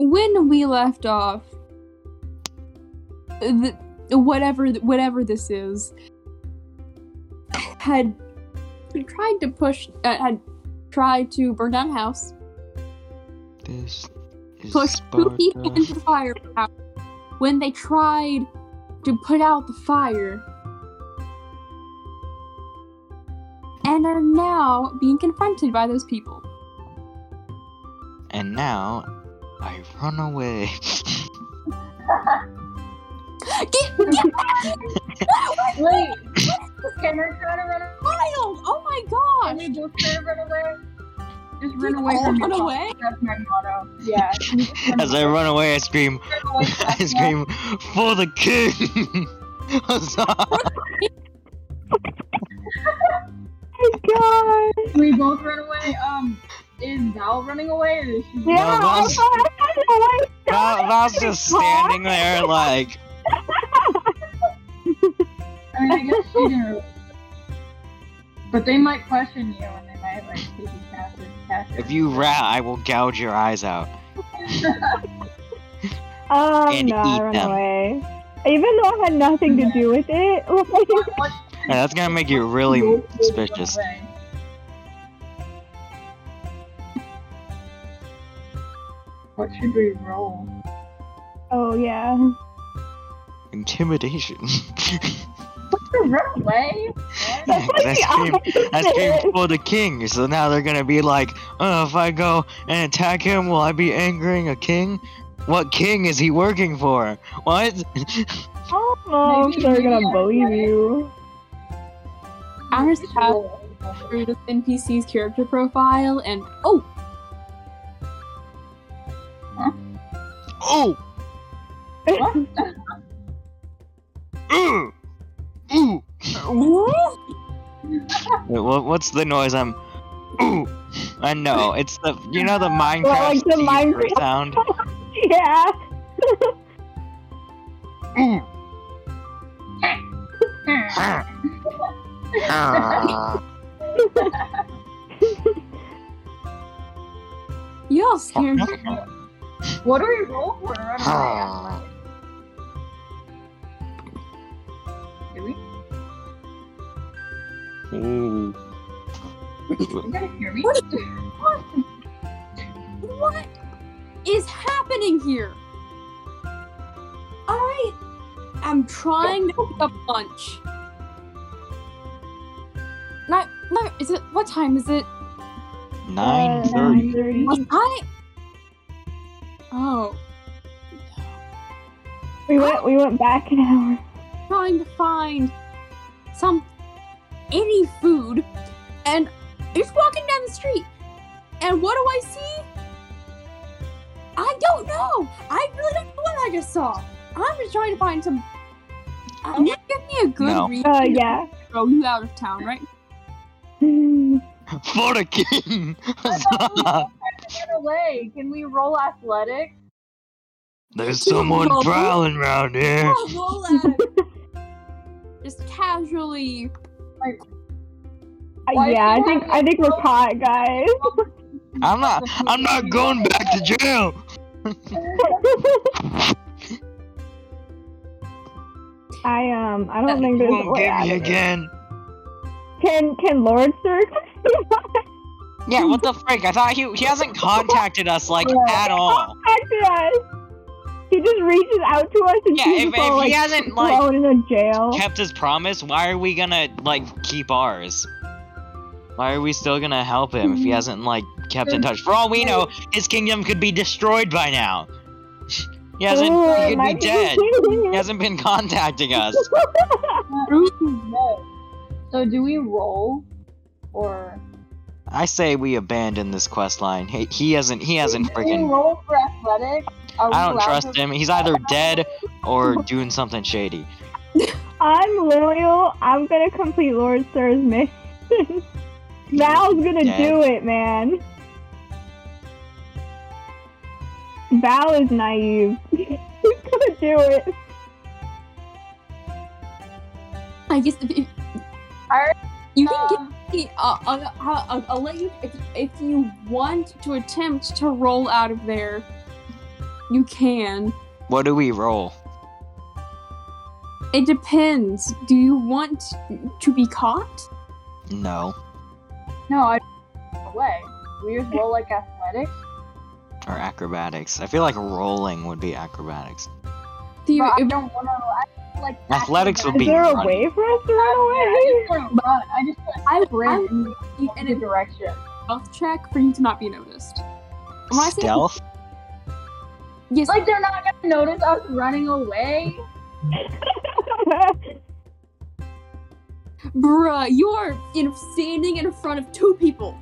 when we left off, the, whatever whatever this is had tried to push uh, had tried to burn down a house, This is push two people into the fire. When they tried to put out the fire, and are now being confronted by those people. And now I run away. Get, get Wait, can I try to run away? wild! Oh my Can gosh! we both try to run away? Just run away all from run the top. away? That's my motto. Yeah. can we just run As I run away, I scream, Run away I scream, for the king! Huzzah! God. Can we both run away? Um, is Val running away or is she? Yeah, I Val's- I don't know why it's Val, Val's just standing there like, I mean, I guess she didn't. Really... But they might question you and they might like take you captive. captive. if you rat, I will gouge your eyes out. Um, And no, I eat ran them. away. Even though I had nothing to do with it. What- what Yeah, that's gonna make you really should we suspicious. What should we roll? oh yeah. Intimidation. Run away? What? Yeah, 'cause I scream, I scream opposite. for the king, so now they're gonna be like, oh, if I go and attack him, will I be angering a king? What king is he working for? What? Oh, don't know if Maybe- they're gonna I- believe you. I just have Roll. through this NPC's character profile, and oh, oh! What? Ooh! Ooh! Wait, what, what's the noise I'm. Ooh! I know, it's the. You know the Minecraft like the zebra Minecraft- sound? yeah. Ooh! Ah. Ah. y'all scared me. What do we roll for? Ah. Do we? Ooh. You gotta hear me? What? What is happening here? I am trying to pick up lunch. No, no, is it what time is it? Nine Uh, thirty. 9:30. I? Oh, We went we went back an hour. trying to find some any food, and I'm just walking down the street, and what do I see? I don't know. I really don't know what I just saw. I'm just trying to find some. Uh. Nick, give me a good No. reason Uh to yeah. throw you out of town, right? For the king! Huzzah. Run away. Can we roll athletics? There's someone prowling around here. Oh, roll just casually. Why yeah, I think I think we're caught, guys. I'm not. I'm not going back to jail. I um I don't think You there's a won't way get me again. Can can Lord Sir Yeah, what the frick? I thought he he hasn't contacted us like Yeah. at all. contact us? He just reaches out to us and Yeah, sees if, all, if like he hasn't like thrown in a jail. kept his promise, why are we gonna like keep ours? Why are we still gonna help him if he mm-hmm. hasn't like kept in mm-hmm. touch? For all we know, his kingdom could be destroyed by now. He hasn't. Ooh, he could be dead. He hasn't been contacting us. So do we roll? Or I say we abandon this quest line. He, he hasn't. He hasn't do we freaking. roll for athletics? I don't trust him. He's either dead or doing something shady. I'm loyal. I'm gonna complete Lord Sir's mission. Val's gonna Dead. do it, man. Val is naive. He's gonna do it. I guess if, if Alright, you can get Um, me, uh, I'll, I'll, I'll let you if if you want to attempt to roll out of there. You can. What do we roll? It depends. Do you want to be caught? No. No, I away. We just roll like athletics. Or acrobatics. I feel like rolling would be acrobatics. Do you, But I don't want to like Athletics would Is be there a way for us to run I away? just want. I just I ran in the and opposite it- direction. stealth check for you to not be noticed. When I say- Stealth? Yes, Like they're not gonna notice us running away. bruh, you are in, standing in front of two people.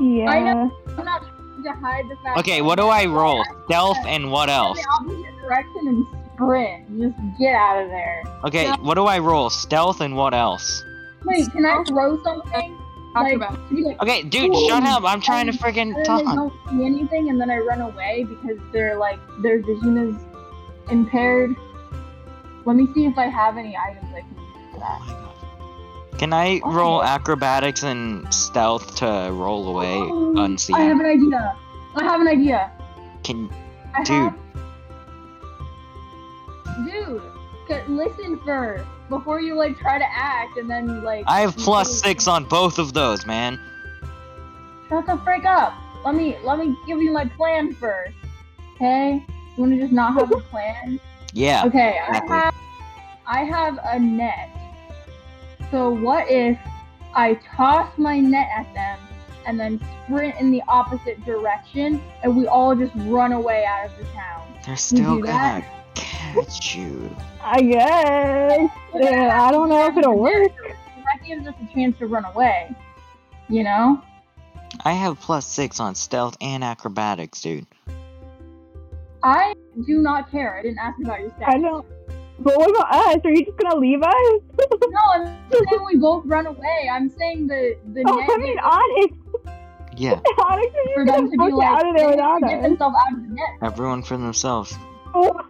yeah. I know. I'm not trying to hide the fact. Okay, what do I roll? I'm Stealth and what in else? the opposite direction and sprint. Just get out of there. Okay, Yeah. what do I roll? Stealth and what else? Wait, can I throw something? Like, about. to be like, Okay, dude, Ooh. shut up. I'm trying to um, freaking and then they talk. don't see anything, and then I run away because they're like their vision is impaired. Let me see if I have any items I can use for that. Oh. Can I Oh. roll acrobatics and stealth to roll away Oh, I have an idea. I have an idea. Can I Dude. Have... Dude, listen first before you like try to act and then like. I have plus six on both of those, man. Shut the frick up. Let me let me give you my plan first. Okay? You wanna just not have a plan? Yeah. Okay, I have I have a net. So what if I toss my net at them and then sprint in the opposite direction and we all just run away out of the town? They're still do gonna catch you. I guess. Yeah, I don't know if it'll work. That gives us a chance to run away. You know? I have plus six on stealth and acrobatics, dude. I do not care. I didn't ask about your stats. I don't. But what about us? Are you just gonna leave us? No, I'm saying we both run away. I'm saying the the oh, I mean, Onyx. Yeah, Onyx is for just them to gonna be book like out of there without have get us. themselves out of the net. everyone for themselves. Oh.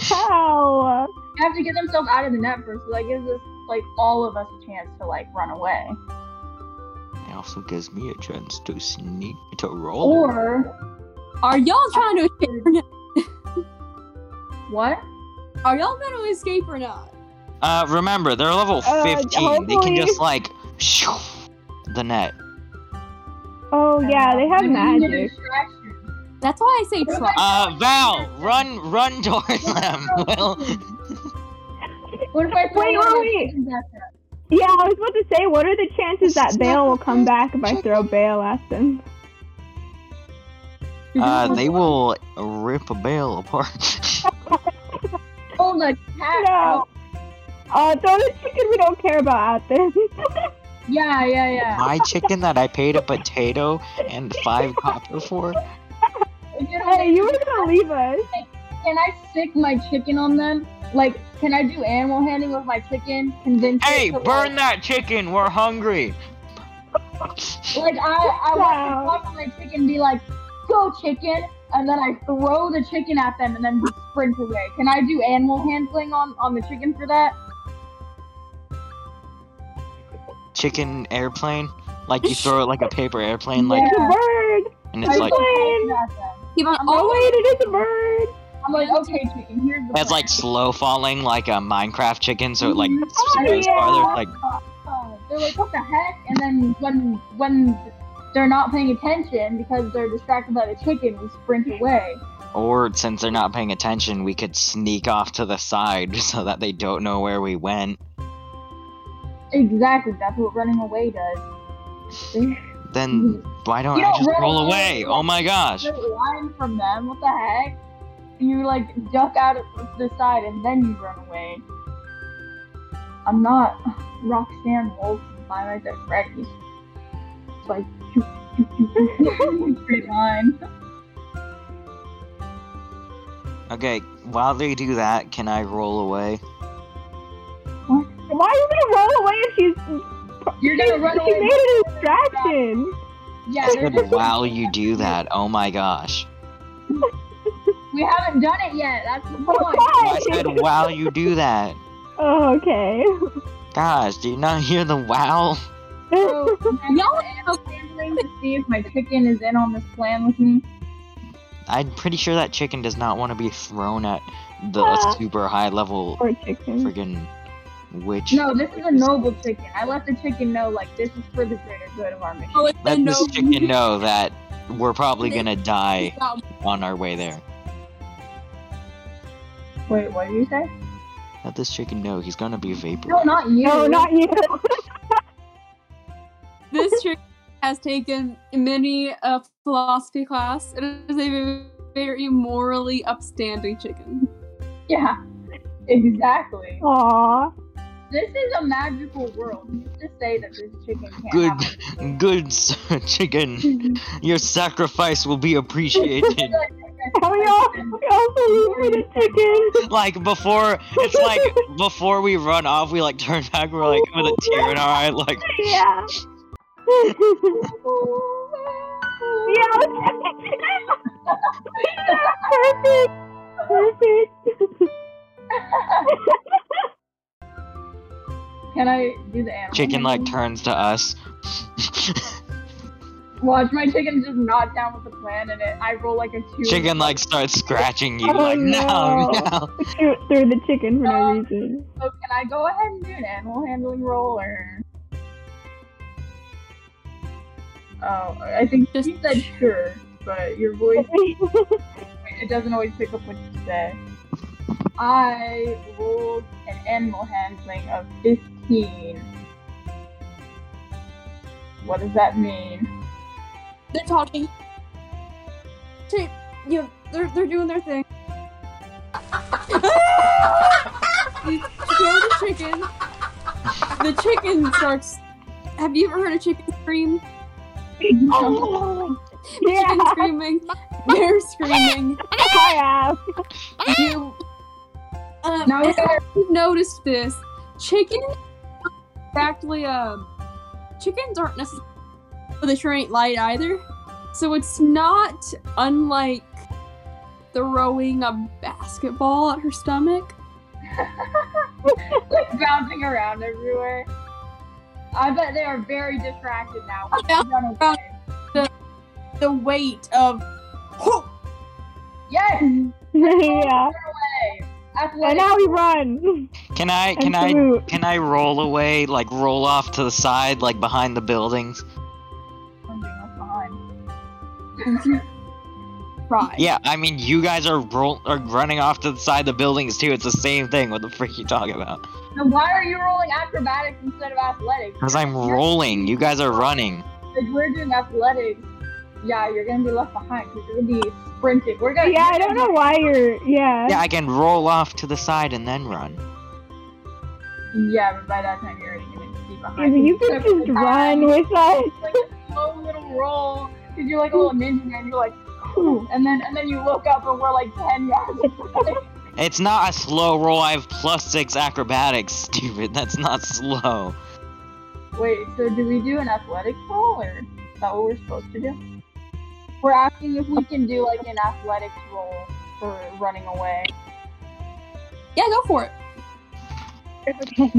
How? They have to get themselves out of the net first, so that gives us like all of us a chance to like run away. It also gives me a chance to sneak to roll. Or Are y'all trying to escape or not? what? Are y'all going to escape or not? Uh, remember they're level Uh, 15. They can just like shoo, the net. Oh yeah, they have We need a magic. Distraction. That's why I say What try. Uh, Val, run, run towards them. Will. What if I throw Wait, one of my wait. chickens at them? Yeah, I was about to say, what are the chances that Bale will come back if I throw Bale at them? Uh, they will rip a bale apart. Oh, the cat. No. Uh, throw the chicken we don't care about at them. Yeah, yeah, yeah. My chicken that I paid a potato and five copper for. You know, hey, you were gonna leave us. Can I stick my chicken on them? Like, can I do animal handling with my chicken? Convince it Hey, to, burn like, that chicken. We're hungry. Like I, I Wow. want to talk to my chicken and be like, "Go, chicken!" and then I throw the chicken at them and then just sprint away. Can I do animal handling on on the chicken for that? Chicken airplane. Like you throw it like a paper airplane, like, Yeah. It's a bird. and I it's like throw Airplane. it at them. Keep on. Oh wait, it is a bird. I'm like, "Okay, chicken, here's the." it's like slow falling like a Minecraft chicken, so it like. Oh, goes yeah. farther. Like they're like, "What the heck?" And then when when they're not paying attention because they're distracted by the chicken, we sprint away. Or since they're not paying attention, we could sneak off to the side so that they don't know where we went. Exactly, that's what running away does. See? Then why don't You I don't just roll away. away? Oh my gosh. straight line from them. What the heck? You like duck out of the side and then you run away. I'm not Roxanne Wilson by my directions. It's like straight line. Okay, while they do that, can I roll away? What? Why are you gonna roll away if she's? You're gonna run She away. made a distraction. Yeah, I they're said just- while you do that. Oh my gosh. we haven't done it yet. That's the point. I said while you do that. Oh, okay. Gosh, do you not hear the wow? So, I Y'all do animal handling to see if my chicken is in on this plan with me? I'm pretty sure that chicken does not want to be thrown at the Ah. super high level Poor chicken. friggin' witch. No, this is a noble chicken. I let the chicken know like this is for the greater good of our mission. Oh, Let a this no. chicken know that we're probably gonna die on our way there. Wait, what did you say? Let this chicken know he's gonna be vapor. No, not you. No, not you. This chicken has taken many a philosophy class. It is a very morally upstanding chicken. Yeah, exactly. Aw. This is a magical world. Who's to say that this chicken can't Good, have good s- chicken. Your sacrifice will be appreciated. Oh, we all, we also leave for the chicken. like before, it's like before we run off, we like turn back. We're like with a tear in our eye, like Yeah. yeah. Perfect. Perfect. Can I do the animal? chicken like turns to us. Watch my chicken just not down with the plan, and it, I roll like a two. chicken like starts scratching you, Oh, like no, no. no. Shoot through the chicken for no oh, reason. So can I go ahead and do an animal handling roll, or? Oh, I think Just- you said sure, but your voice it doesn't always pick up what you say. I rolled an animal handling of 15. What does that mean? They're talking. You, they're they're doing their thing. you kill the chicken. The chicken starts. Have you ever heard a chicken scream? Oh, yeah. Chicken screaming. They're screaming. I have. You. Um, Now we've noticed this. Chicken, actually, um, chickens aren't necessarily. They sure ain't light either. So it's not unlike throwing a basketball at her stomach. like bouncing around everywhere. I bet they are very distracted now. Yeah. Run away. The weight of. Yes! yeah. And now we run. Can I can I can I roll away, like roll off to the side, like behind the buildings? I'm being left behind. Right. Yeah, I mean you guys are roll are running off to the side of the buildings too. It's the same thing. What the frick you talking about? Then why are you rolling acrobatics instead of athletics? Because I'm rolling. You guys are running. If we're doing athletics, yeah, you're gonna be left behind because you're gonna be sprinting. We're gonna. Yeah, I don't know why you're. Yeah. Yeah, I can roll off to the side and then run. Yeah, but by that time you're already gonna be Yeah, behind. but you can just run with us. It's like a slow little roll because you're like a little ninja and you're like, Ooh, and then and then you look up and we're like ten yards. away. It's not a slow roll. I have plus six acrobatics. Stupid. That's not slow. Wait, so do we do an athletics roll or is that what we're supposed to do? We're asking if we can do like an athletics roll for running away. Yeah, go for it.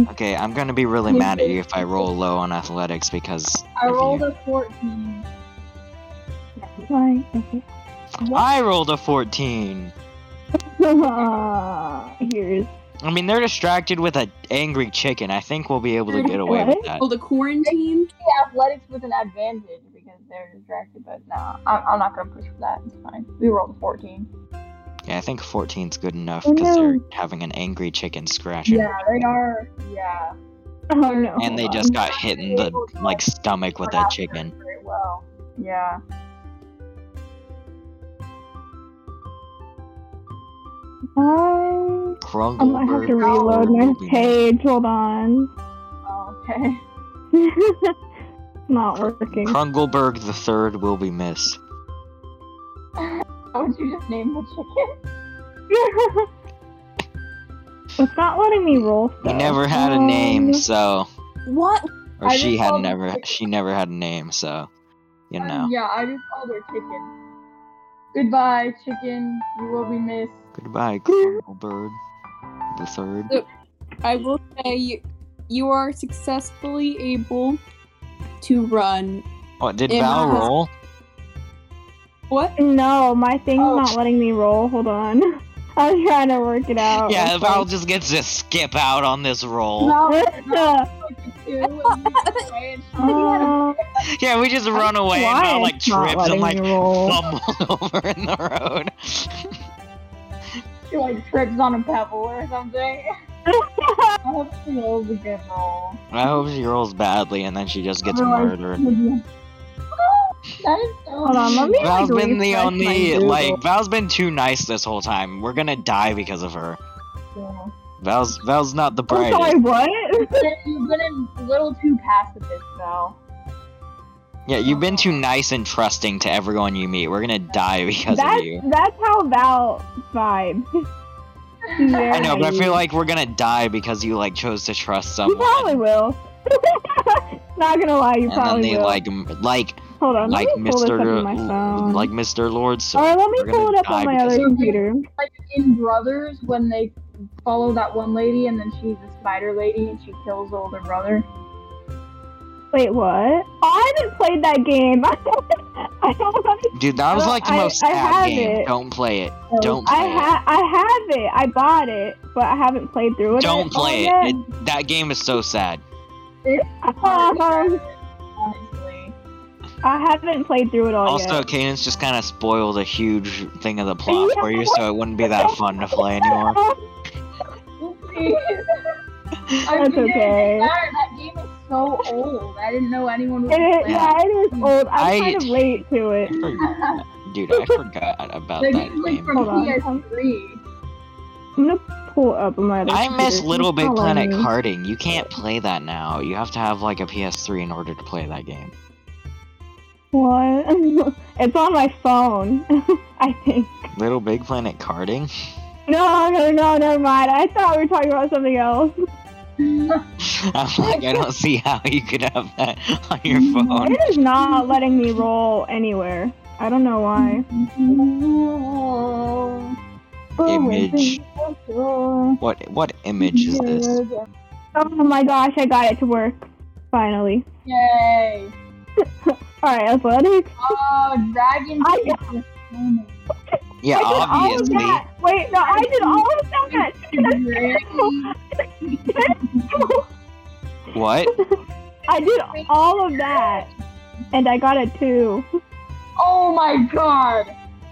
Okay, I'm gonna be really mad at you if I roll low on athletics because I of you. rolled a 14. Fine. I rolled a 14. Here's. I mean, they're distracted with an angry chicken. I think we'll be able to get away with that. Oh, the quarantine. athletics with an advantage because they're distracted, but no, I'm, I'm not gonna push for that. It's fine. We rolled a 14. Yeah, I think 14's good enough Oh, because no. they're having an angry chicken scratching. Yeah, they are. Yeah. Oh no. And they just got hit in the like stomach with that chicken. Very well. Yeah. Um, I Krungle I might have to reload my page. Hold on. Oh, okay. Not working. Krungelberg the third will be missed. How would you just name the chicken? it's not letting me roll. He never had a name, Um, so What? or I she had never she never had a name, so you Um, know. yeah, I just called her chicken. Goodbye, chicken. You will be missed. Goodbye, Krungelberg the third. I will say you, you are successfully able to run. What did in Val my- roll? What? No, my thing's Oh. not letting me roll. Hold on. I was trying to work it out. Yeah, It's Val like- just gets to skip out on this roll. No, two, and you away, and she- uh, Yeah, we just run away and Val like it's trips and like me fumbles over in the road. she like trips on a pebble or something. I hope she rolls a good roll. I hope she rolls badly and then she just gets Otherwise- murdered. that is so Hold on, let me Val's like, been the only like Val's been too nice this whole time. We're gonna die because of her. cool. Val's Val's not the I'm brightest. sorry, what? You've been- You've been a little too pacifist, Val. Yeah, you've been too nice and trusting to everyone you meet. We're gonna die because That's of you. that's how Val vibes. She's very I know, but I feel like we're gonna die because you like chose to trust you someone. probably will. Not gonna lie, you and then they will. like m- like Hold on, like let me pull this up Mr. on like Mr. Lord. So Alright, let me pull it up on my other computer. Like in Brothers, when they follow that one lady and then she's a spider lady and she kills the older brother. Wait, what? Oh, I haven't played that game. I don't want Dude, that was like the I- most I sad have game. it. Don't play it. Don't I play it. I have it. I bought it, but I haven't played through it. Don't play it. it. That game is so sad. Um, I haven't played through it all Also, yet. Also, Cadence just kind of spoiled a huge thing of the plot Yeah. for you, so it wouldn't be that fun to play anymore. That's okay. That, that game is so old. I didn't know anyone was. It is, yeah, it is old. I'm I- kind of late to it. Dude, I forgot about The that game's like game. from Hold on. PS3. I'm gonna pull up on my other I miss computer. Little Big Planet on. karting. You can't play that now. You have to have like a PS3 in order to play that game. What? it's on my phone. I think. Little Big Planet karting? No, no, no, never mind. I thought we were talking about something else. I'm like, I don't see how you could have that on your phone. It is not letting me roll anywhere. I don't know why. Image. What what image is this? Oh my gosh, I got it to work. Finally. Yay! Alright, athletics. Oh, Dragon. I- Yeah, I did all of obviously. that. Wait, no, I did all of that. What? I did all of that. And I got a two. Oh my god!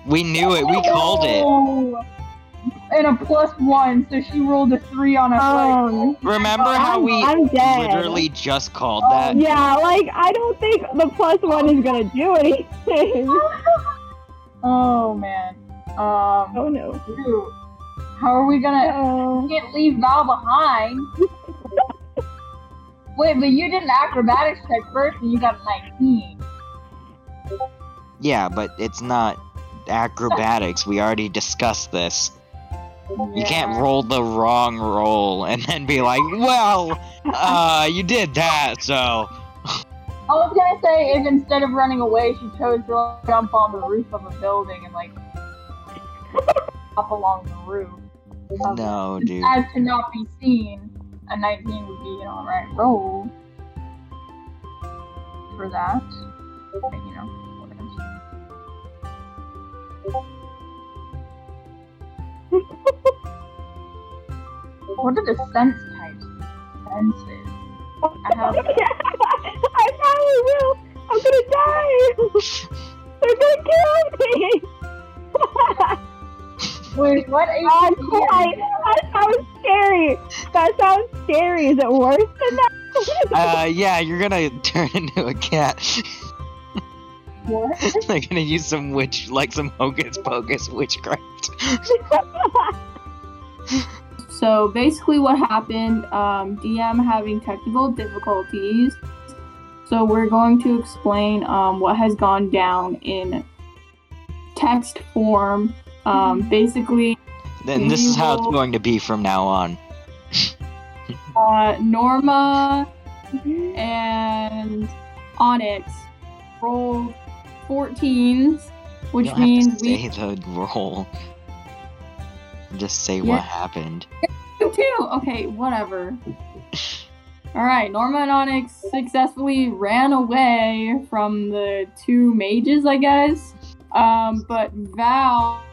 We knew it. We called it. Oh. And a plus one, so she rolled a three on a Um, Remember how we I'm dead. literally just called that? Yeah, like I don't think the plus one is gonna do anything. Oh man. Um. Oh no. Dude, how are we gonna? Oh. We can't leave Val behind. Wait, but you did an acrobatics check first, and you got a 19. Yeah, but it's not acrobatics. We already discussed this. You can't roll the wrong roll and then be like, well, uh, you did that, so. I was gonna say if instead of running away, she chose to like, jump on the roof of a building and like up along the roof. No, dude. As to not be seen, a 19 would be an alright roll for that. But, you know, what are the sense types? Senses. I have I probably will. I'm gonna die. They're gonna kill me. Wait, what oh, APC boy. That sounds scary. That sounds scary. Is it worse than that? Uh, yeah, you're gonna turn into a cat. What? They're gonna use some witch, like some hocus pocus witchcraft. So basically, what happened? Um, DM having technical difficulties. So we're going to explain um, what has gone down in text form. Um, basically, Then this is how it's going to be from now on. uh, Norma and Onyx rolled 14s, which means we say the roll. Just say Yeah. what happened. Too. Okay, whatever. All right, Norma and Onyx successfully ran away from the two mages, I guess. Um, but Val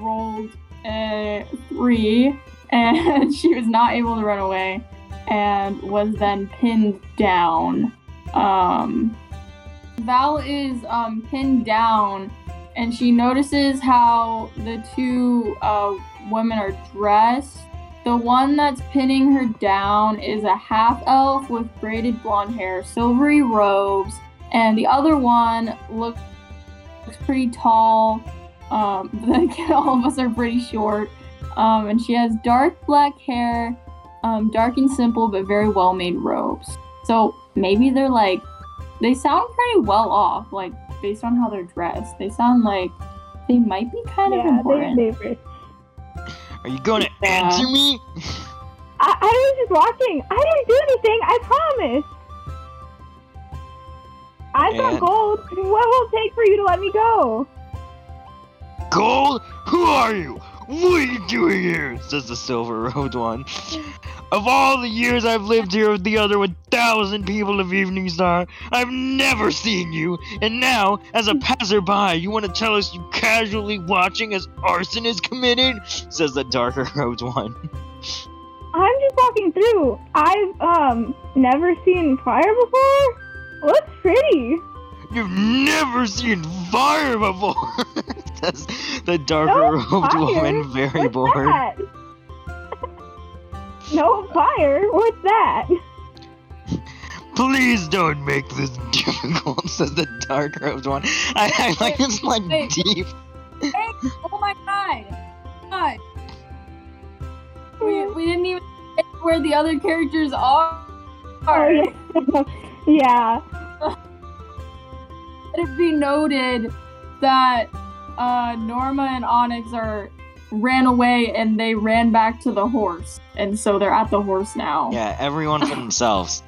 rolled a three, and she was not able to run away, and was then pinned down. Um, Val is um, pinned down, and she notices how the two uh, women are dressed. The one that's pinning her down is a half elf with braided blonde hair, silvery robes, and the other one looks looks pretty tall. Um, like all of us are pretty short. Um, and she has dark black hair, um, dark and simple, but very well made robes. So maybe they're like, they sound pretty well off, like based on how they're dressed. They sound like they might be kind of yeah, important. they, they were. Are you going to Yeah. answer me? I, I was just watching. I didn't do anything. I promise. I've got gold. What will it take for you to let me go? Gold? Who are you? What are you doing here? Says the silver robed one. Of all the years I've lived here with the other 1,000 people of Evening Star, I've never seen you. And now, as a passerby, you want to tell us you're casually watching as arson is committed? Says the darker robed one. I'm just walking through. I've um never seen fire before. Looks pretty. You've never seen fire before! Says the darker No robed fire? woman, very What's bored. that? no fire. What's that? Please don't make this difficult, says the dark robed one. I, I like this like wait. deep. Oh my god! God. We, hmm. we didn't even get where the other characters are. Oh, yeah. yeah. Let it be noted that uh, Norma and Onyx are ran away and they ran back to the horse, and so they're at the horse now. Yeah, everyone for themselves.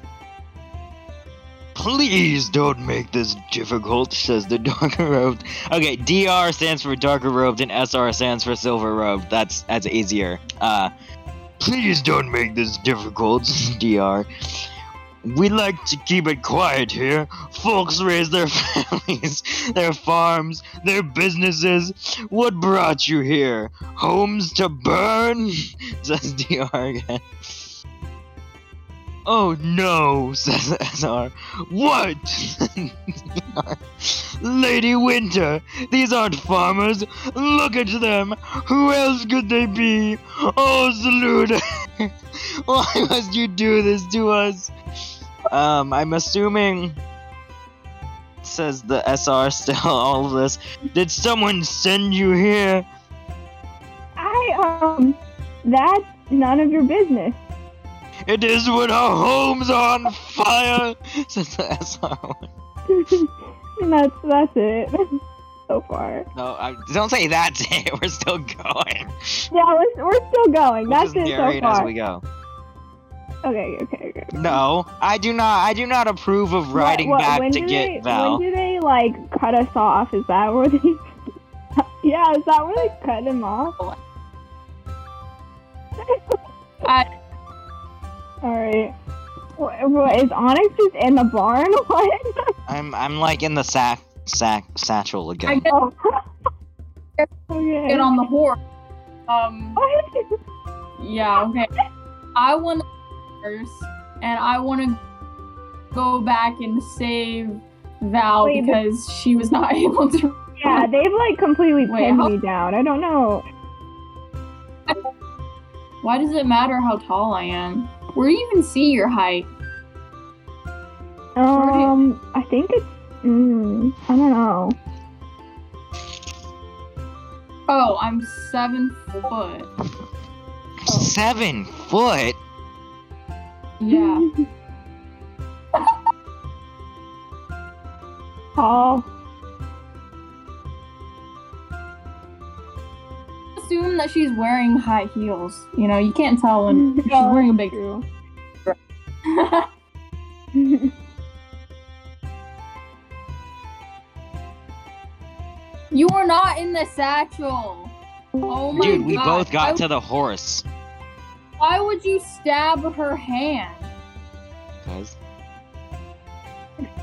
Please don't make this difficult, says the darker robed. Okay, DR stands for darker robed and SR stands for silver robed. That's that's easier. Uh please don't make this difficult, DR. We like to keep it quiet here. Folks raise their families, their farms, their businesses. What brought you here? Homes to burn? Says DR again. Oh no, says SR. What? Lady Winter, these aren't farmers. Look at them. Who else could they be? Oh, Saluda. Why must you do this to us? Um, I'm assuming. Says the SR still all of this. Did someone send you here? I um. That's none of your business. It is when our homes are on fire. Says the SR one. That's that's it. so far. No, I, don't say that's it. We're still going. Yeah, we're, we're still going. We'll That's just it so narrate as far. we go. Okay, okay, okay. No, I do not. I do not approve of riding What- what- back to get they, Val. When do they like cut us off? Is that where they? yeah, is that where they cut him off? I- All right. What, what, is Onyx just in the barn? What? I'm I'm like in the sack sack satchel I again. get, oh. okay. get on the horse. Um, What? yeah, okay. I want to first, and I want to go back and save Val Wait, but- because she was not able to. Yeah, they've like completely Wait, pinned how- me down. I don't know. Why does it matter how tall I am? Where do you even see your height? Um, I think it's. Mm, I don't know. Oh, I'm seven foot. Seven foot. Yeah. Tall. Assume that she's wearing high heels. You know, you can't tell when she's wearing a big. True. you are not in the satchel. Oh my Dude, we god. both got why, to the horse. Why would you stab her hand? Cause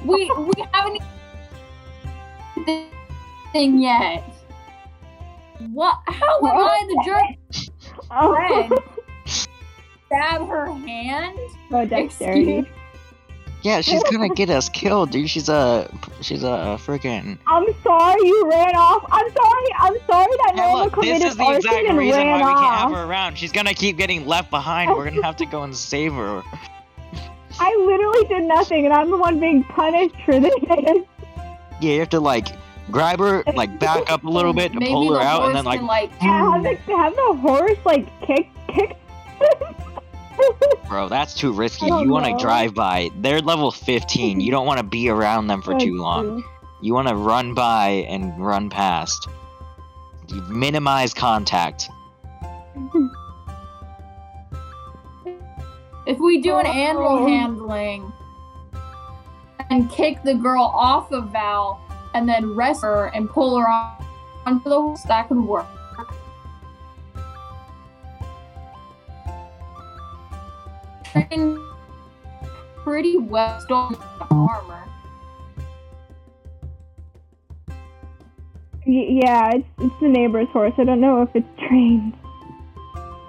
We we haven't. thing yet. What? How am I the jerk? Oh, Friend. Stab her hand? oh dexterity. Yeah, she's gonna get us killed, dude. She's a she's a freaking. I'm sorry you ran off. I'm sorry. I'm sorry that Hey, Norma look, this is the exact reason ran why we can't have her around. She's gonna keep getting left behind. We're gonna have to go and save her. I literally did nothing, and I'm the one being punished for this. Yeah, you have to like grab her, like back up a little bit to Maybe pull the her out, and horse then like can, like Yeah, have the, have the horse like kick kick. Bro, that's too risky. I don't You want to drive by. They're level 15. You don't want to be around them for too long. You want to run by and run past. You minimize contact. If we do an oh. animal Oh. handling and kick the girl off of Val and then rest her and pull her on onto the horse, that could work. Trained pretty well stolen armor. Y- yeah, it's it's the neighbor's horse. I don't know if it's trained.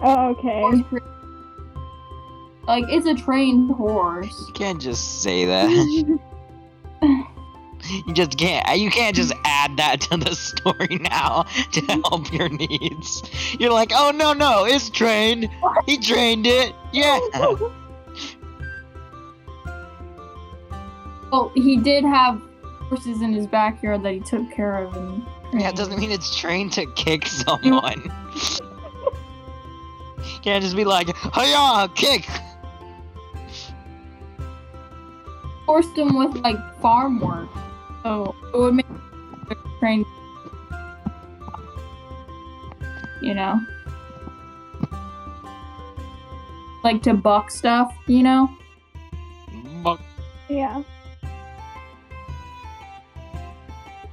Oh, okay. Like it's a trained horse. You can't just say that. you just can't. You can't just add that to the story now to help your needs. You're like, oh no no, it's trained. He trained it. Yeah. Well, he did have horses in his backyard that he took care of and Yeah, it doesn't mean it's trained to kick someone. Can't just be like, hiya, kick. forced him with like farm work. So it would make train you know. Like to buck stuff, you know? Buck. yeah.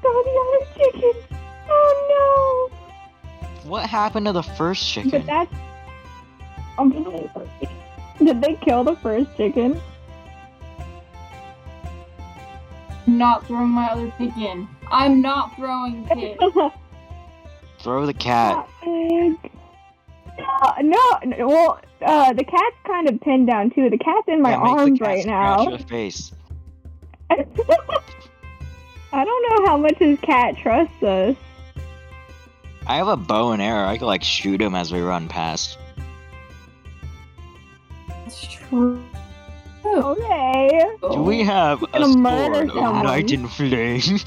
Oh, the other chicken. Oh no. What happened to the first chicken? But that's. Um, did they kill the first chicken? Not throwing my other pig in. I'm not throwing pig. Throw the cat. No, no, no, well, uh, the cat's kind of pinned down too. The cat's in my Yeah, make the arms cat right scratch now. your face. I don't know how much his cat trusts us. I have a bow and arrow. I could like shoot him as we run past. It's true. Okay. Do we have a gonna sword of night and flame?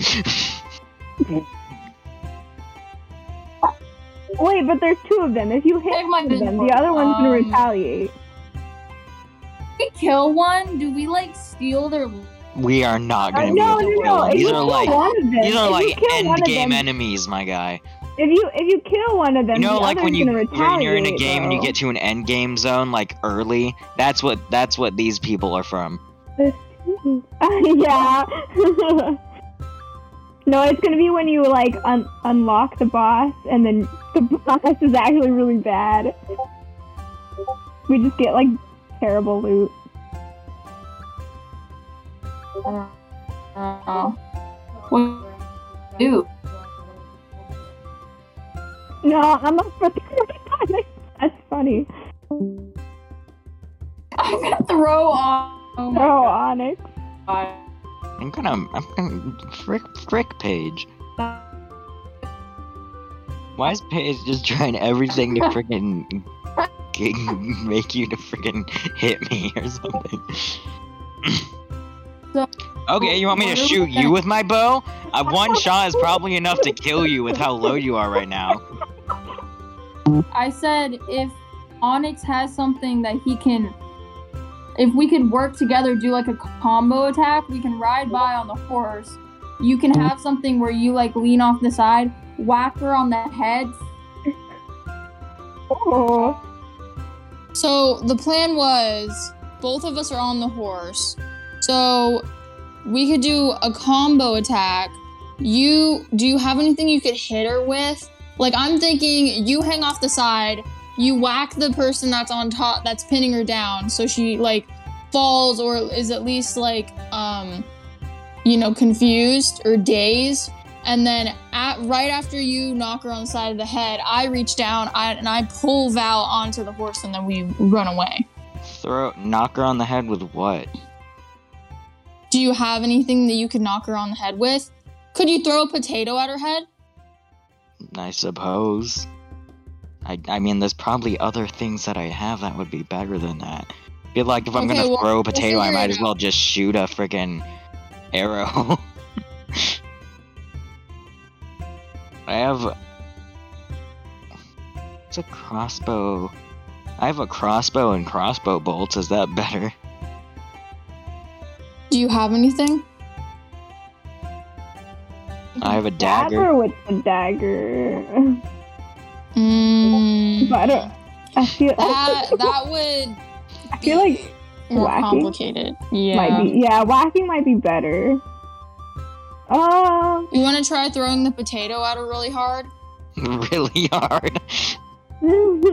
Wait, but there's two of them. If you hit Save my one of them, business. the other one's gonna Um, retaliate. we kill one, do we like steal their we are not Uh, gonna no, be able to no, kill no. them. If These you are kill like one of them, these are if like kill end one of game them, enemies, my guy. If you if you kill one of them, You know, the like when you when you're in a retaliate, game and you get to an end game zone like early. That's what that's what these people are from. yeah. no, it's gonna be when you like un- unlock the boss, and then the boss is actually really bad. We just get like terrible loot. uh, what do? No, I'm not for the That's funny. I'm gonna throw on oh my Oh, Onyx. I'm gonna I'm gonna frick frick Paige. Why is Paige just trying everything to freaking make you to freaking hit me or something? So- okay, you want me to What are we shoot you gonna- with my bow? Uh, one shot is probably enough to kill you with how low you are right now. I said if Onyx has something that he can if we could work together, do like a combo attack, we can ride by on the horse. You can have something where you like lean off the side, whack her on the head. Oh. So the plan was both of us are on the horse. So we could do a combo attack. You do you have anything you could hit her with? Like I'm thinking you hang off the side, you whack the person that's on top that's pinning her down so she like falls or is at least like um you know confused or dazed And then at right after you knock her on the side of the head, I reach down I, and I pull Val onto the horse, and then we run away. Throw knock her on the head with what? Do you have anything that you could knock her on the head with? Could you throw a potato at her head? I suppose. I I mean, there's probably other things that I have that would be better than that. I feel like if I'm Okay, gonna well, throw a we'll potato, I might as well just shoot a freaking arrow. I have. It's a crossbow. I have a crossbow and crossbow bolts. Is that better? Do you have anything? I have a Stab dagger. with the dagger. Mm, But I don't. I feel. that that would I feel like more whacking complicated. Yeah. might be. Yeah, whacking might be better. Um. You want to try throwing the potato at her really hard? really hard. Or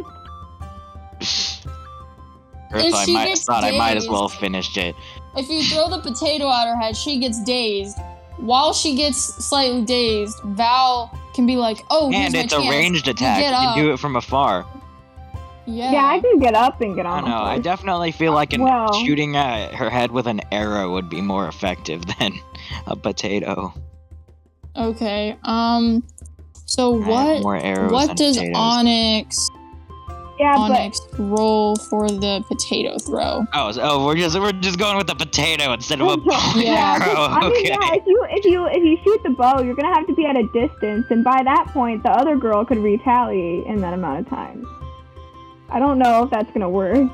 If if I might gets thought I might as well finish it. If you throw the potato at her head, she gets dazed. While she gets slightly dazed, Val can be like, "Oh, here's and my it's a chance." ranged attack. You get can do it from afar. Yeah. yeah, I can get up and get I on. don't know. I definitely feel like an, Well- shooting at her head with an arrow would be more effective than a potato. Okay. Um. So I what? more arrows What than does potatoes. Onyx Yeah, but Onyx roll for the potato throw? Oh, so, oh, we're just we're just going with the potato instead of a bow and Yeah. arrow. I mean, Okay. yeah. If you if you if you shoot the bow, you're gonna have to be at a distance, and by that point, the other girl could retaliate in that amount of time. I don't know if that's gonna work.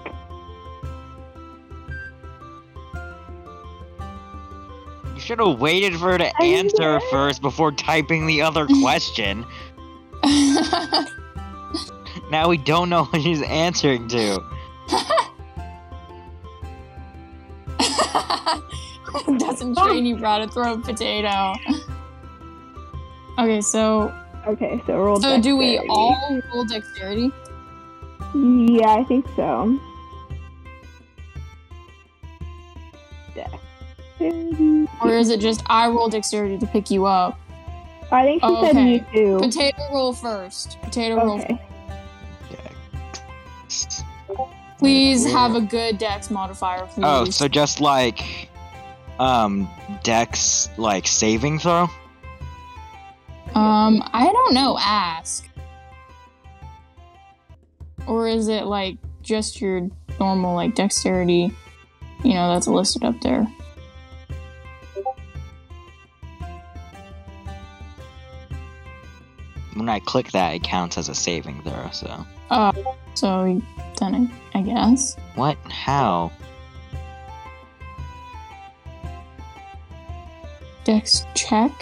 You should have waited for her to I answer know. first before typing the other question. now we don't know what she's answering to. Doesn't train you how to throw a potato. Okay, so Okay, so roll. so do we dexterity. all roll dexterity? Yeah, I think so. Dexterity. Or is it just I roll dexterity to pick you up? I think she said okay. me too. Potato roll first. Potato roll. Please have a good dex modifier, please. Oh, so just like um Dex like saving throw? Um, I don't know. Ask. Or is it like just your normal like dexterity? You know, that's listed up there. When I click that it counts as a saving throw, so Uh, so then I, I guess. what? How? Dex check.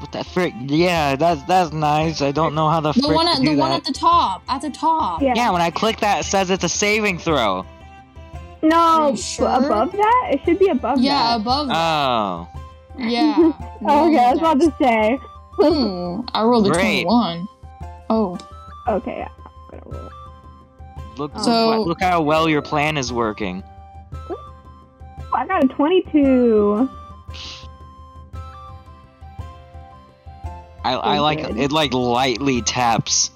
What the frick? Yeah, that's that's nice. I don't know how the The frick one to at do the one at the top. At the top. Yeah. Yeah, when I click that, it says it's a saving throw. No, Are you b- sure? above that? It should be above that. Yeah, that. above. that. Oh, yeah. Oh, okay, I was about to say. Ooh, I rolled a Great. twenty-one. Oh, Okay, yeah. I'm gonna roll. Look! Oh. So- look how well your plan is working. Oh, I got a 22. I, I like it. Like lightly taps.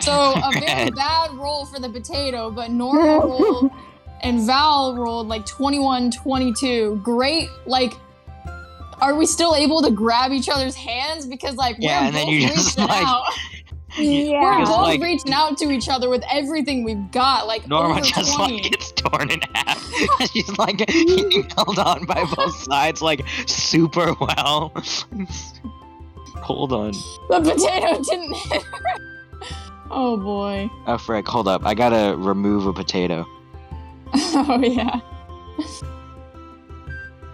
so a very bad roll for the potato, but Nora rolled and Val rolled like 21, 22. Great, like. Are we still able to grab each other's hands? Because like Yeah, we're and then both you just, reaching like- out. Yeah. We're Just, both like- reaching out to each other with everything we've got. Like Norma over just 20. like gets torn in half. She's like getting held on by both sides, like super well. hold on. The potato didn't hit her. Oh boy. Oh frick! Hold up. I gotta remove a potato. Oh yeah.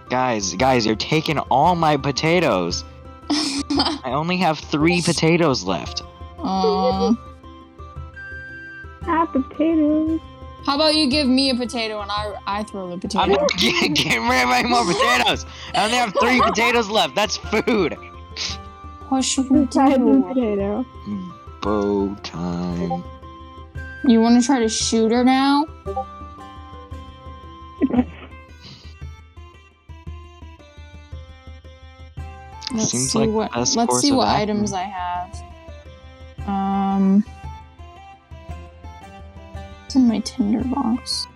Guys, guys, you're taking all my potatoes. I only have three potatoes left. Aw. Half the potatoes. How about you give me a potato and I I throw the potato? I'm not getting getting rid of any more potatoes. I only have three potatoes left. That's food. What should we The size of a do? potato. Bow time. You want to try to shoot her now? Let's Seems see like what let's see what items I have. Um it's in my Tinder box.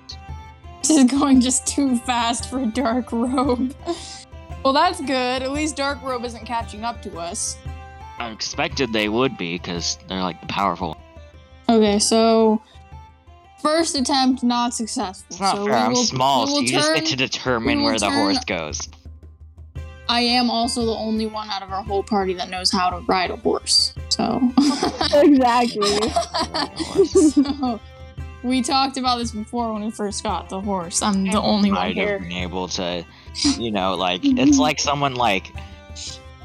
This is going just too fast for dark robe. well that's good. At least dark robe isn't catching up to us. I expected they would be because they're like the powerful. Okay, so first attempt not successful. It's not so fair. we I'm will- small, we so you just get turn- to determine where the turn- horse goes. I am also the only one out of our whole party that knows how to ride a horse. So, exactly. so we talked about this before when we first got the horse. I'm the only one Might have here. been able to, you know, like it's like someone like,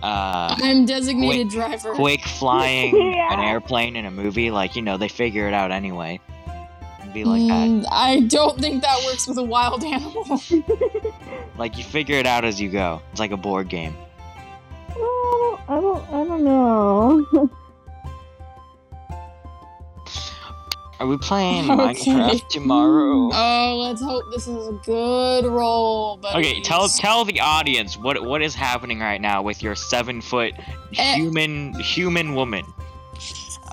uh, I'm designated driver. quick flying Yeah. an airplane in a movie. Like you know, they figure it out anyway. It'd be like that. Mm, I don't think that works with a wild animal. Like you figure it out as you go. It's like a board game. Well, I don't, I don't know. Are we playing Okay. Minecraft tomorrow? Oh, let's hope this is a good roll. Okay, tell tell the audience what what is happening right now with your seven foot Eh. human human woman.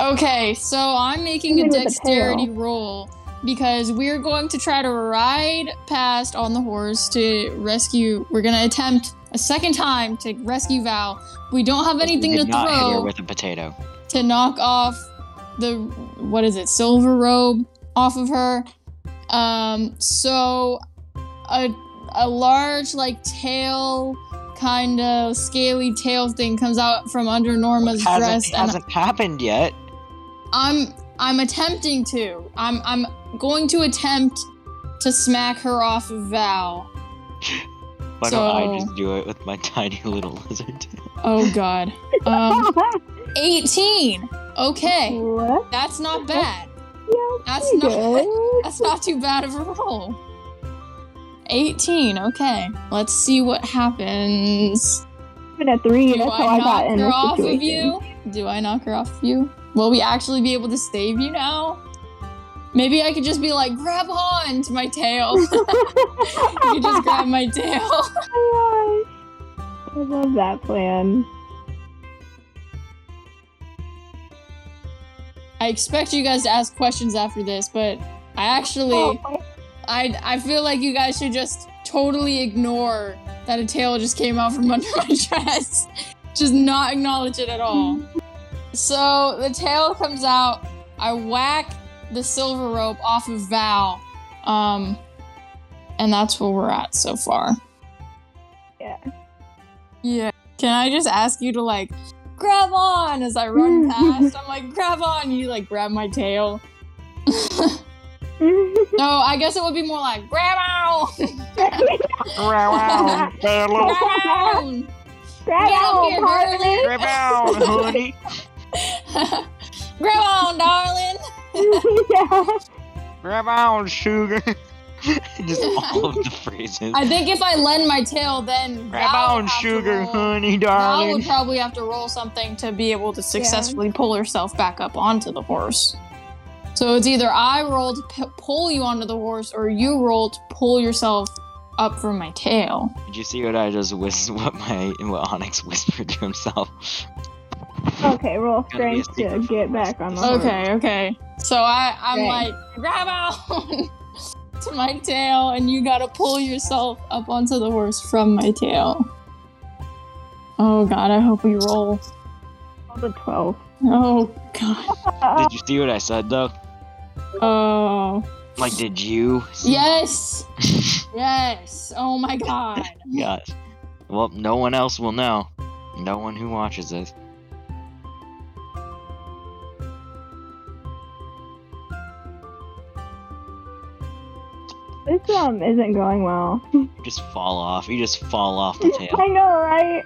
Okay, so I'm making a Something a dexterity roll because we're going to try to ride past on the horse to rescue. We're gonna attempt a second time to rescue Val. We don't have anything to did not hit her throw with a potato. to knock off the what is it, silver robe off of her. Um, so a a large like tail kind of scaly tail thing comes out from under Norma's dress and hasn't happened yet. I'm I'm attempting to. I'm I'm going to attempt to smack her off of Val. Why don't I just do it with my tiny little lizard? Oh god. Um 18. Okay. what? That's not bad. Yeah, That's not good. that's not too bad of a roll. 18. Okay. Let's see what happens. Even at three, Do that's how I I got knock in her this off situation. of you? Do I knock her off of you? Will we actually be able to save you now? Maybe I could just be like, grab on to my tail. you could just grab my tail. I love that plan. I expect you guys to ask questions after this, but I actually, Oh, I, I feel like you guys should just totally ignore that a tail just came out from under my dress. just not acknowledge it at all. Mm-hmm. So the tail comes out. I whack the silver rope off of Val. Um, and that's where we're at so far. Yeah. Yeah. Can I just ask you to like grab on as I run past? I'm like, grab on. You like grab my tail. No, I guess it would be more like grab on. Wow, grab on. Grab Get up on, here. Grab out, honey. grab on, darling. Yeah. Grab out, sugar. Just all of the phrases. I think if I lend my tail, then Grab Val would on, sugar, roll- honey, Val darling. would probably have to roll something to be able to successfully pull herself back up onto the horse. So it's either I roll to p- pull you onto the horse, or you roll to pull yourself up from my tail. Did you see what I just whis- what my what Onyx whispered to himself? Okay, roll Gotta a strength to get back on the horse. Okay, okay. So I, I'm Okay. like, grab on to my tail, and you gotta pull yourself up onto the horse from my tail. Oh god, I hope we roll. Roll the 12. Oh god. Did you see what I said though? Oh. Like, did you? see? Yes! Yes! Oh my god. Yes. Well, no one else will know. No one who watches this. This um isn't going well. You just fall off. You just fall off the tail. I know, right?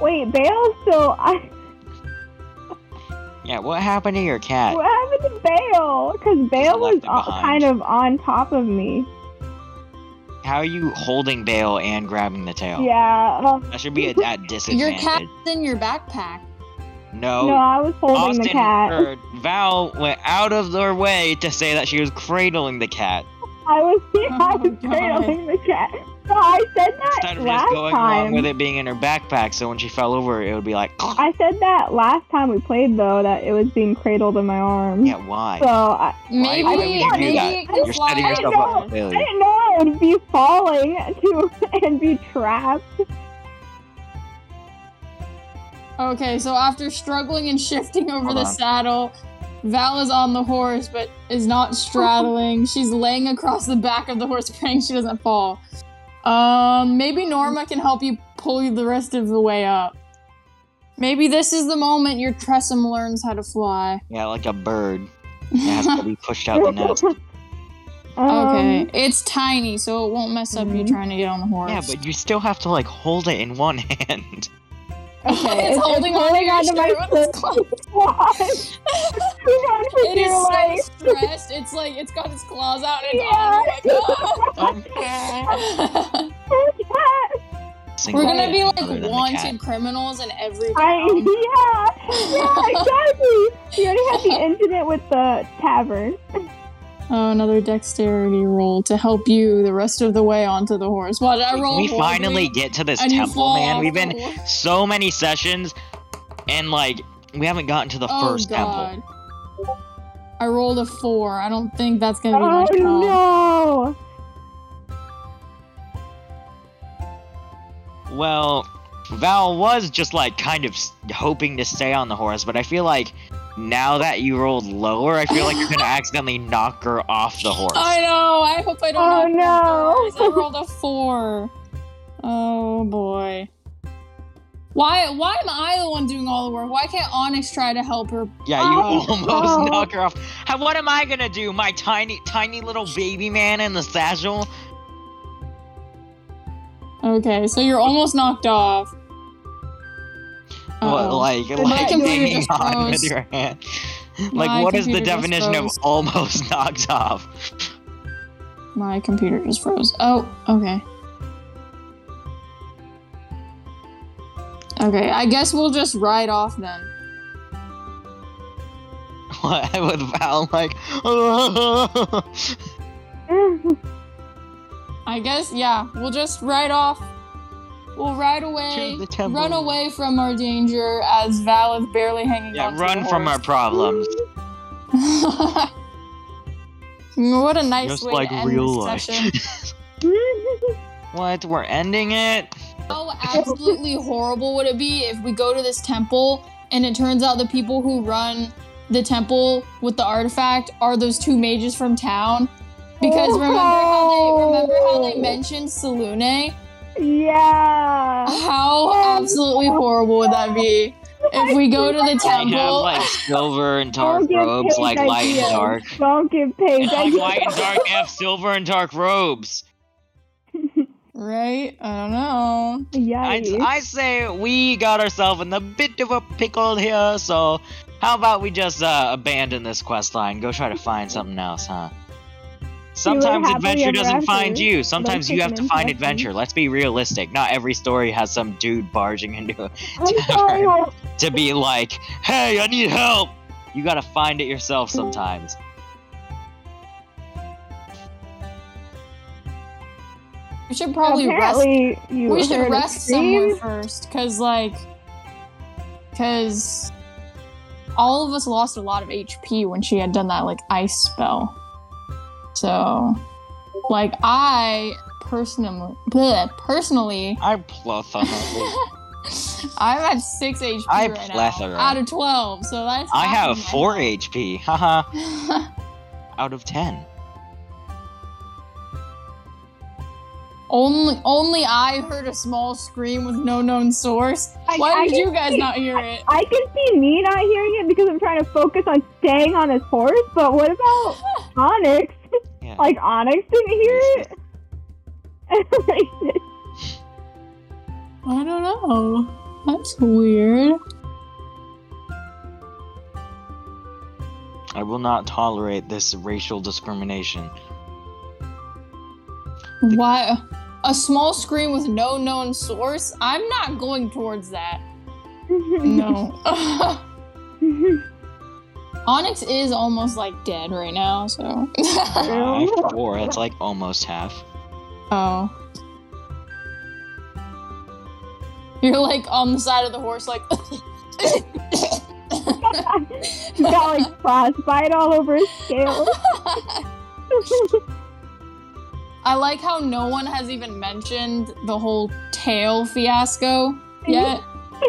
Wait, Bale's still. I, Yeah, what happened to your cat? what happened to Bale? Because Bale was left him behind. kind of on top of me. How are you holding Bale and grabbing the tail? Yeah. That should be at, at Your cat's in your backpack. No. no, I was holding Austin the cat. or Val went out of their way to say that she was cradling the cat. I was, I oh was Oh, God. cradling the cat. So I said that Instead of just last going time. along with it being in her backpack, so when she fell over, it would be like, I said that last time we played though that it was being cradled in my arms. yeah, why? So I, Maybe, why would you do maybe that? it You're fly setting yourself know. up for I didn't know I would be falling to and be trapped. Okay, so after struggling and shifting over Hold the on. saddle, Val is on the horse but is not straddling. She's laying across the back of the horse, praying she doesn't fall. Um, maybe Norma can help you pull you the rest of the way up. Maybe this is the moment your Tressum learns how to fly. Yeah, like a bird. It has to be pushed out the nest. okay, Um, it's tiny, so it won't mess up you Mhm. trying to get on the horse. Yeah, but you still have to like hold it in one hand. Okay, it's, holding on to your onto my shirt its claws. It is your life. so stressed. It's like it's got its claws out and it's Yeah. on. We're gonna be like wanted criminals in every I town. yeah yeah exactly. You already had the incident with the tavern. Oh, another dexterity roll to help you the rest of the way onto the horse. Watch, I roll. we finally get to this temple, man. We've been so many sessions, and like we haven't gotten to the oh, first God. temple. I rolled a four. I don't think that's gonna be Oh much help. no! Well, Val was just like kind of hoping to stay on the horse, but I feel like now that you rolled lower, I feel like you're gonna accidentally knock her off the horse. I know. I hope I don't. Oh, knock no. the horse. I rolled a four. Oh boy. Why? Why am I the one doing all the work? Why can't Onyx try to help her? Yeah, you Oh, almost no. knock her off. How, what am I gonna do? My tiny, tiny little baby man in the satchel? Okay, so you're almost knocked off. Oh, what, Uh-oh. like, like hanging on with your hand. My Like, what is the definition of almost knocked off? My computer just froze. Oh, okay. Okay, I guess we'll just ride off then. What with Val like? I guess, yeah, we'll just ride off. We'll ride away, the run away from our danger as Val is barely hanging yeah, on. run from our problems. what a nice Just way like to end real this life. session. what? We're ending it? How absolutely horrible would it be if we go to this temple and it turns out the people who run the temple with the artifact are those two mages from town? Because oh, remember how they remember how they mentioned Selûne? Yeah. How absolutely horrible would that be? If we go to the They have temple, like silver and dark robes, Paige like light and dark. Don't give Paige Like light and dark F silver and dark robes. right? I don't know. I, I say we got ourselves in a bit of a pickle here, so how about we just uh, abandon this quest line? Go try to find something else, huh? Sometimes adventure doesn't after. find you. Sometimes you have to find adventure. Let's be realistic. Not every story has some dude barging into it I'm to be like, "Hey, I need help." You gotta find it yourself sometimes. We should probably rest Apparently, you we should rest scream. somewhere first because like because all of us lost a lot of hp when she had done that like ice spell so like i personally personally I plethora. i'm at 6 hp I right plethora. now out of 12 so that's I have four health. HP. Haha. Out of ten. only only i heard a small scream with no known source I- why I did you guys see- not hear it I can see me not hearing it because I'm trying to focus on staying on his horse, but what about Onyx? Yeah. Like, Onyx didn't hear it? I don't know. That's weird. I will not tolerate this racial discrimination. Why? A small screen with no known source? I'm not going towards that. No. Onyx is almost like dead right now, so. I have four. That's like almost half. oh. You're like on the side of the horse, like. He's got like frostbite all over his scales. I like how no one has even mentioned the whole tail fiasco yet.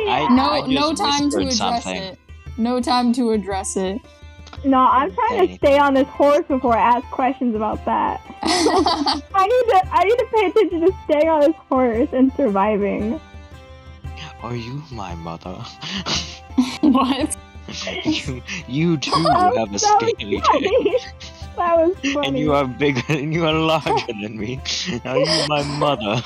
I, No, I just no time to address something. it. No time to address it. no, I'm trying to stay on this horse before I ask questions about that. I need to I need to pay attention to staying on this horse and surviving. Are you my mother? what? you, you too That have a was so scaly tail. That was funny. And you are bigger and you are larger than me. Are you my mother?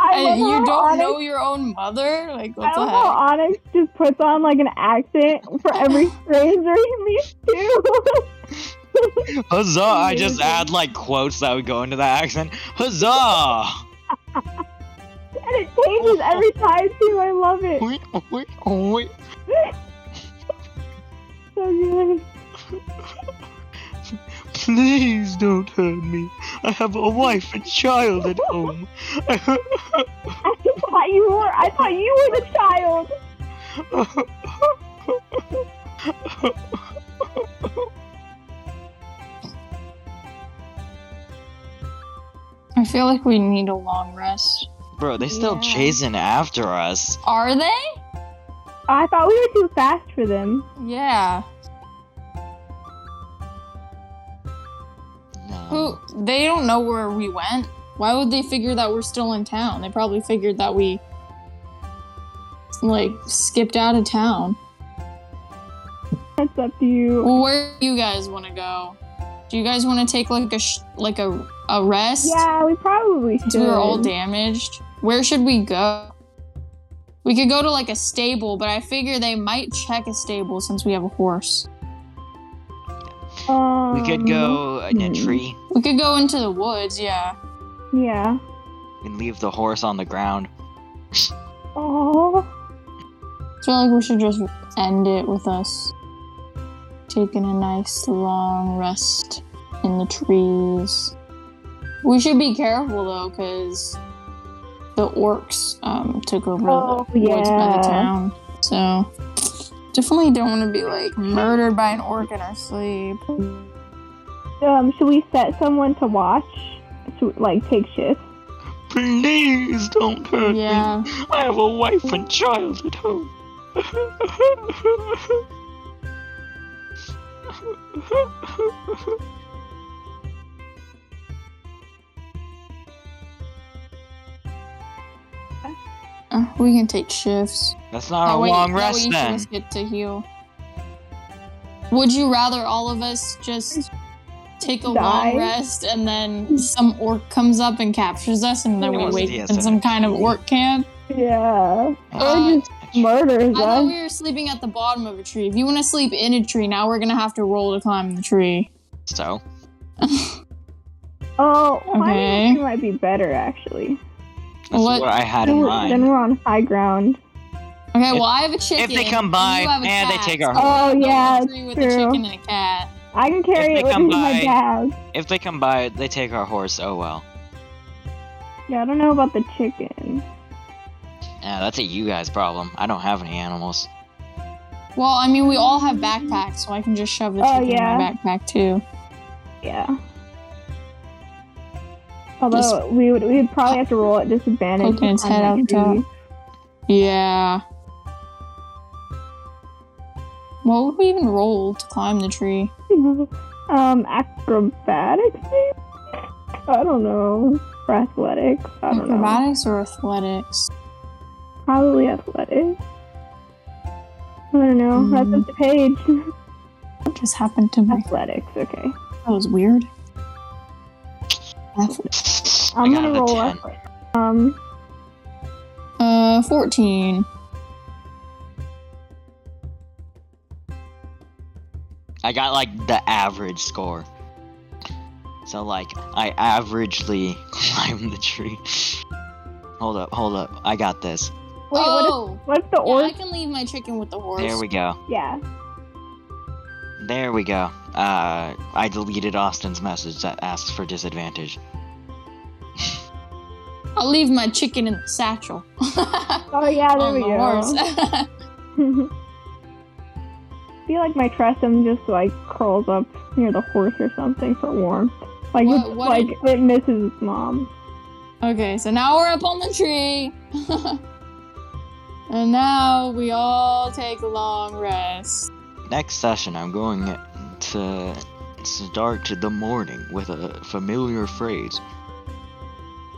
I And you don't Onyx- know your own mother? Like, I what the love how heck? Onyx just puts on like an accent for every stranger he meets too. Huzzah! I just add like quotes that would go into that accent. Huzzah! and it changes every time too. I love it. Wait, wait, wait. so good. Please don't hurt me. I have a wife and child at home. I thought you were. I thought you were the child. I feel like we need a long rest. Bro, they still Yeah. chasing after us. Are they? I thought we were too fast for them. Yeah. They don't know where we went. Why would they figure that we're still in town? They probably figured that we like skipped out of town. That's up to you. Well, where do you guys want to go? Do you guys want to take like a sh- like a a rest? Yeah, we probably should. We're all damaged. Where should we go? We could go to like a stable, but I figure they might check a stable since we have a horse. Um, we could go in a hmm. tree We could go into the woods, yeah. Yeah. and leave the horse on the ground. Oh. I feel like we should just end it with us taking a nice long rest in the trees. We should be careful though, because the orcs um, took over Oh, the woods by the town. So definitely don't want to be like murdered by an orc in our sleep. Um, should we set someone to watch? To like take shifts? Please don't hurt Yeah. me. I have a wife and child at home. Uh, we can take shifts. That's not That a way- long that way rest each of then. us get to heal. Would you rather all of us just take a Die? long rest and then some orc comes up and captures us and then we Yes, wake up in some kind of orc camp? Yeah. Uh, or just murders I thought we were sleeping at the bottom of a tree. If you want to sleep in a tree, now we're gonna have to roll to climb the tree. So, Oh, my Okay. tree might be better actually. That's What- what I had Then in we're, then we're on high ground. Okay, well I have a chicken. If they come by, and, have a eh, they take our so horse. Oh, yeah, in a tree with a true. chicken and a cat. I can carry they it with come me in my by- bag. If they come by, they take our horse. Oh well. Yeah, I don't know about the chicken. Yeah, that's a you guys problem. I don't have any animals. Well, I mean, we all have backpacks, so I can just shove the Oh, chicken yeah. in my backpack too. Yeah. Although we would we would probably have to roll at disadvantage. Poking its head out top. Yeah. What would we even roll to climb the tree? um, acrobatics. maybe? I don't know. Or athletics. I don't know. Acrobatics or athletics? Probably athletics. I don't know. Hmm. That's just a page. What just happened to my? athletics. Okay. That was weird. Ath- I'm I got gonna roll 10. athletics. Um. Uh, fourteen. I got like the average score. So like I averagely climbed the tree. Hold up, hold up. I got this. Wait. What if, oh, what's the yeah, orc? I can leave my chicken with the horse. There we go. Yeah. There we go. Uh, I deleted Austin's message that asks for disadvantage. I'll leave my chicken in the satchel. Oh yeah, there we the go. I feel like my Tressum just like curls up near the horse or something for warmth. Like What- it's what like did- it misses its mom. okay, so now we're up on the tree. and now we all take a long rest. Next session, I'm going to start the morning with a familiar phrase.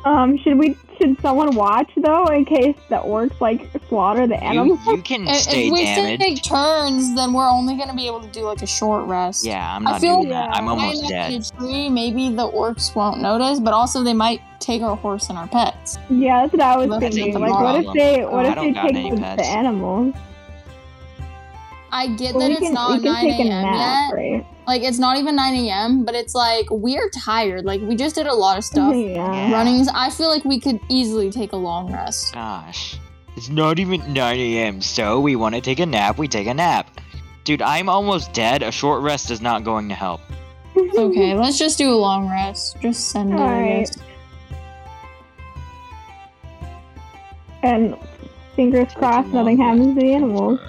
Um, should we? Should someone watch though, in case the orcs like slaughter the animals? you you can If, stay if we still damaged. take turns, then we're only gonna be able to do like a short rest. Yeah, I'm I not feel doing that. I'm almost dead. next to the tree, maybe the orcs won't notice, but also they might take our horse and our pets. Yeah, that's what I was That's thinking. Like, what if they? What I if they take the, the animals? I get Well, that it's can, not 9 a.m. yet. right? Like it's not even 9 a.m., but it's like we're tired. Like we just did a lot of stuff. Yeah. Yeah. Runnings. I feel like we could easily take a long rest. Gosh. It's not even 9 a.m., so we want to take a nap, we take a nap. Dude, I'm almost dead. A short rest is not going to help. Okay, let's just do a long rest. Just send it. I Alright. And fingers crossed, nothing happens to the animals.